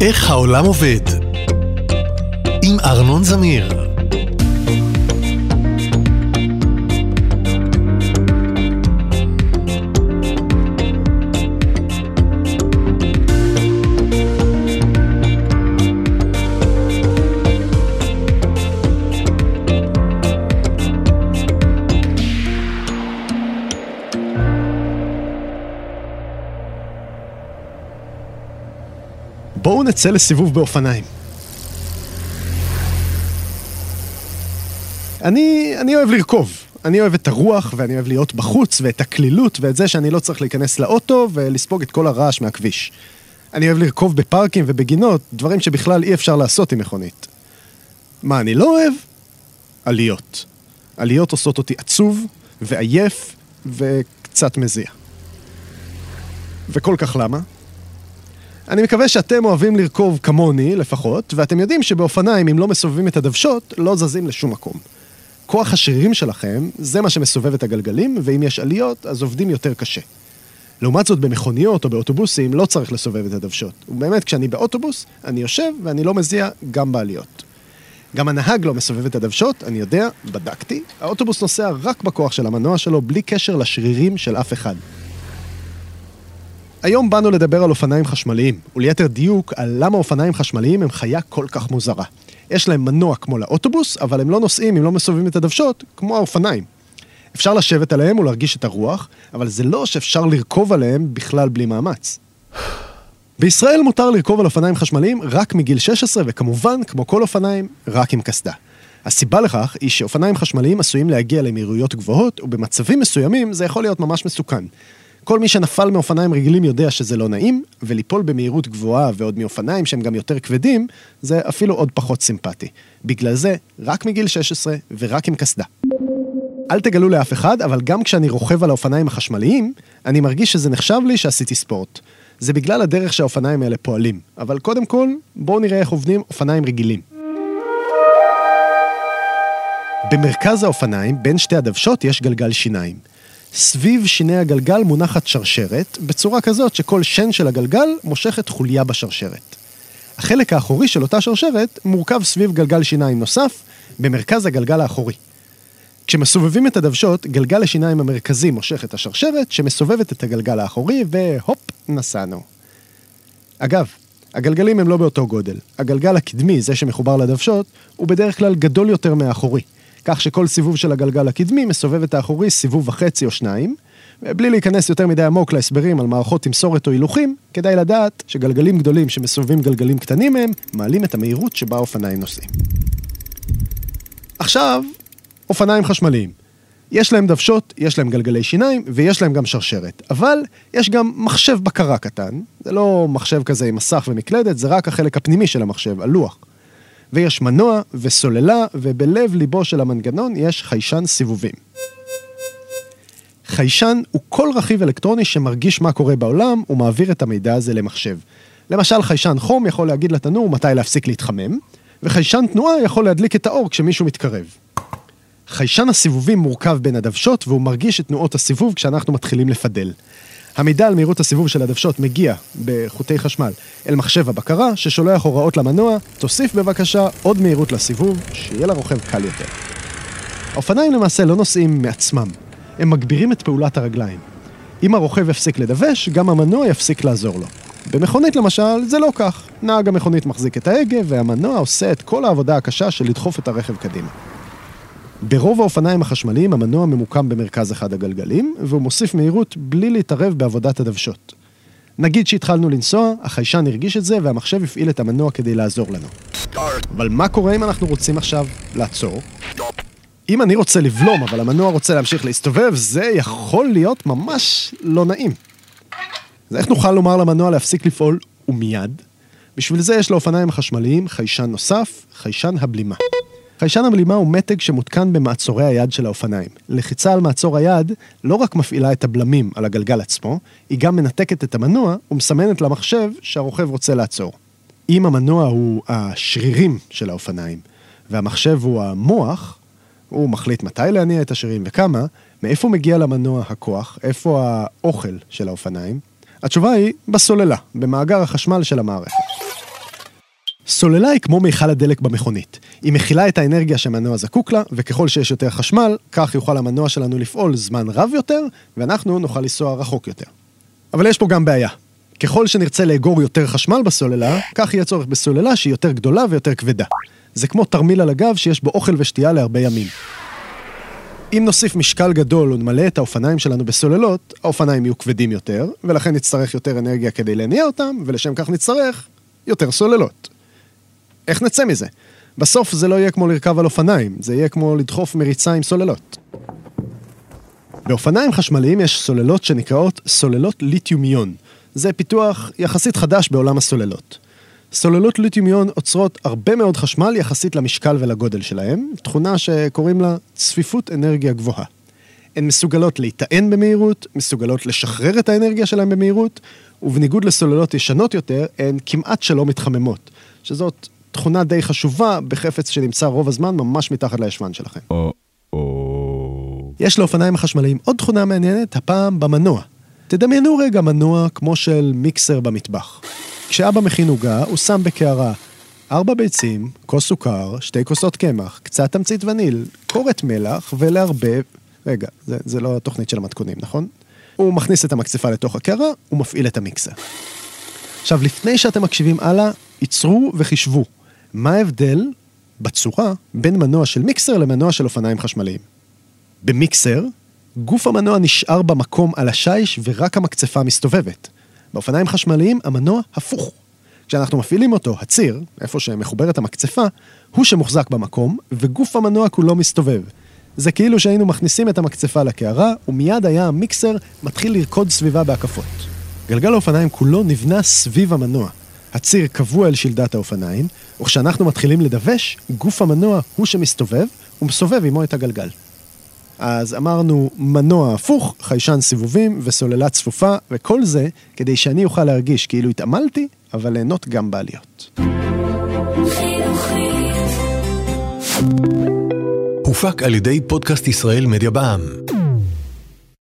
איך העולם עובד? עם ארנון זמיר. נצא לסיבוב באופניים. אני, אני אוהב לרכוב. אני אוהב את הרוח, ואני אוהב להיות בחוץ, ואת הקלילות, ואת זה שאני לא צריך להיכנס לאוטו ולספוג את כל הרעש מהכביש. אני אוהב לרכוב בפארקים ובגינות, דברים שבכלל אי אפשר לעשות עם מכונית. מה אני לא אוהב? עליות. עליות עושות אותי עצוב, ועייף, וקצת מזיע. וכל כך למה? אני מקווה שאתם אוהבים לרכוב כמוני, לפחות, ואתם יודעים שבאופניים, אם לא מסובבים את הדוושות, לא זזים לשום מקום. כוח השרירים שלכם, זה מה שמסובב את הגלגלים, ואם יש עליות, אז עובדים יותר קשה. לעומת זאת, במכוניות או באוטובוסים לא צריך לסובב את הדוושות. ובאמת, כשאני באוטובוס, אני יושב ואני לא מזיע גם בעליות. גם הנהג לא מסובב את הדוושות, אני יודע, בדקתי. האוטובוס נוסע רק בכוח של המנוע שלו, בלי קשר לשרירים של אף אחד. היום באנו לדבר על אופניים חשמליים, וליתר דיוק, על למה אופניים חשמליים הם חיה כל כך מוזרה. יש להם מנוע כמו לאוטובוס, אבל הם לא נוסעים אם לא מסובבים את הדוושות, כמו האופניים. אפשר לשבת עליהם ולהרגיש את הרוח, אבל זה לא שאפשר לרכוב עליהם בכלל בלי מאמץ. בישראל מותר לרכוב על אופניים חשמליים רק מגיל 16, וכמובן, כמו כל אופניים, רק עם קסדה. הסיבה לכך היא שאופניים חשמליים עשויים להגיע למהירויות גבוהות, ובמצבים מסוימים זה יכול להיות ממש מסוכן. כל מי שנפל מאופניים רגילים יודע שזה לא נעים, וליפול במהירות גבוהה ועוד מאופניים שהם גם יותר כבדים, זה אפילו עוד פחות סימפטי. בגלל זה, רק מגיל 16 ורק עם קסדה. אל תגלו לאף אחד, אבל גם כשאני רוכב על האופניים החשמליים, אני מרגיש שזה נחשב לי שעשיתי ספורט. זה בגלל הדרך שהאופניים האלה פועלים. אבל קודם כל, בואו נראה איך עובדים אופניים רגילים. במרכז האופניים, בין שתי הדוושות, יש גלגל שיניים. סביב שיני הגלגל מונחת שרשרת, בצורה כזאת שכל שן של הגלגל מושכת חוליה בשרשרת. החלק האחורי של אותה שרשרת מורכב סביב גלגל שיניים נוסף, במרכז הגלגל האחורי. כשמסובבים את הדוושות, גלגל השיניים המרכזי מושך את השרשרת, שמסובבת את הגלגל האחורי, והופ, נסענו. אגב, הגלגלים הם לא באותו גודל. הגלגל הקדמי, זה שמחובר לדוושות, הוא בדרך כלל גדול יותר מהאחורי. כך שכל סיבוב של הגלגל הקדמי מסובב את האחורי סיבוב וחצי או שניים. ובלי להיכנס יותר מדי עמוק להסברים על מערכות תמסורת או הילוכים, כדאי לדעת שגלגלים גדולים שמסובבים גלגלים קטנים מהם, מעלים את המהירות שבה אופניים נוסעים. עכשיו, אופניים חשמליים. יש להם דוושות, יש להם גלגלי שיניים ויש להם גם שרשרת. אבל יש גם מחשב בקרה קטן, זה לא מחשב כזה עם מסך ומקלדת, זה רק החלק הפנימי של המחשב, הלוח. ויש מנוע וסוללה, ובלב ליבו של המנגנון יש חיישן סיבובים. חיישן הוא כל רכיב אלקטרוני שמרגיש מה קורה בעולם ומעביר את המידע הזה למחשב. למשל, חיישן חום יכול להגיד לתנור מתי להפסיק להתחמם, וחיישן תנועה יכול להדליק את האור כשמישהו מתקרב. חיישן הסיבובים מורכב בין הדוושות והוא מרגיש את תנועות הסיבוב כשאנחנו מתחילים לפדל. המידע על מהירות הסיבוב של הדוושות מגיע בחוטי חשמל אל מחשב הבקרה, ששולח הוראות למנוע, תוסיף בבקשה עוד מהירות לסיבוב, שיהיה לרוכב קל יותר. האופניים למעשה לא נוסעים מעצמם, הם מגבירים את פעולת הרגליים. אם הרוכב יפסיק לדווש, גם המנוע יפסיק לעזור לו. במכונית למשל, זה לא כך. נהג המכונית מחזיק את ההגה, והמנוע עושה את כל העבודה הקשה של לדחוף את הרכב קדימה. ברוב האופניים החשמליים המנוע ממוקם במרכז אחד הגלגלים, והוא מוסיף מהירות בלי להתערב בעבודת הדוושות. נגיד שהתחלנו לנסוע, החיישן הרגיש את זה והמחשב הפעיל את המנוע כדי לעזור לנו. אבל מה קורה אם אנחנו רוצים עכשיו לעצור? אם אני רוצה לבלום, אבל המנוע רוצה להמשיך להסתובב, זה יכול להיות ממש לא נעים. אז איך נוכל לומר למנוע להפסיק לפעול ומיד? בשביל זה יש לאופניים החשמליים חיישן נוסף, חיישן הבלימה. חיישן הבלימה הוא מתג שמותקן במעצורי היד של האופניים. לחיצה על מעצור היד לא רק מפעילה את הבלמים על הגלגל עצמו, היא גם מנתקת את המנוע ומסמנת למחשב שהרוכב רוצה לעצור. אם המנוע הוא השרירים של האופניים והמחשב הוא המוח, הוא מחליט מתי להניע את השרירים וכמה, מאיפה מגיע למנוע הכוח? איפה האוכל של האופניים? התשובה היא בסוללה, במאגר החשמל של המערכת. סוללה היא כמו מיכל הדלק במכונית. היא מכילה את האנרגיה שהמנוע זקוק לה, וככל שיש יותר חשמל, כך יוכל המנוע שלנו לפעול זמן רב יותר, ואנחנו נוכל לנסוע רחוק יותר. אבל יש פה גם בעיה. ככל שנרצה לאגור יותר חשמל בסוללה, כך יהיה צורך בסוללה שהיא יותר גדולה ויותר כבדה. זה כמו תרמיל על הגב שיש בו אוכל ושתייה להרבה ימים. אם נוסיף משקל גדול ונמלא את האופניים שלנו בסוללות, האופניים יהיו כבדים יותר, ולכן נצטרך יותר אנרגיה כדי להניע אותם, ולשם כך נצטרך יותר סוללות. איך נצא מזה? בסוף זה לא יהיה כמו לרכב על אופניים, זה יהיה כמו לדחוף מריצה עם סוללות. באופניים חשמליים יש סוללות שנקראות סוללות ליתיומיון. זה פיתוח יחסית חדש בעולם הסוללות. סוללות ליתיומיון עוצרות הרבה מאוד חשמל יחסית למשקל ולגודל שלהם, תכונה שקוראים לה צפיפות אנרגיה גבוהה. הן מסוגלות להיטען במהירות, מסוגלות לשחרר את האנרגיה שלהן במהירות, ובניגוד לסוללות ישנות יותר, הן כמעט שלא מתחממות, שזאת תכונה די חשובה בחפץ שנמצא רוב הזמן ממש מתחת לישבן שלכם. יש לאופניים החשמליים עוד תכונה מעניינת, הפעם במנוע. תדמיינו רגע מנוע כמו של מיקסר במטבח. כשאבא מכין עוגה, הוא שם בקערה ארבע ביצים, כוס סוכר, שתי כוסות קמח, קצת תמצית וניל, קורת מלח ולערבב... רגע, זה, זה לא התוכנית של המתכונים, נכון? הוא מכניס את המקצפה לתוך הקערה, הוא מפעיל את המיקסר. עכשיו, לפני שאתם מקשיבים הלאה, ייצרו וחישבו מה ההבדל בצורה בין מנוע של מיקסר למנוע של אופניים חשמליים. במיקסר, גוף המנוע נשאר במקום על השיש ורק המקצפה מסתובבת. באופניים חשמליים המנוע הפוך. כשאנחנו מפעילים אותו, הציר, איפה שמחוברת המקצפה, הוא שמוחזק במקום, וגוף המנוע כולו מסתובב. זה כאילו שהיינו מכניסים את המקצפה לקערה, ומיד היה המיקסר מתחיל לרקוד סביבה בהקפות. גלגל האופניים כולו נבנה סביב המנוע. הציר קבוע אל שלדת האופניים, וכשאנחנו מתחילים לדווש, גוף המנוע הוא שמסתובב, ומסובב עמו את הגלגל. אז אמרנו מנוע הפוך, חיישן סיבובים וסוללה צפופה, וכל זה כדי שאני אוכל להרגיש כאילו התעמלתי, אבל ליהנות גם בעליות. הופק על ידי פודקאסט ישראל מדיה בע"מ.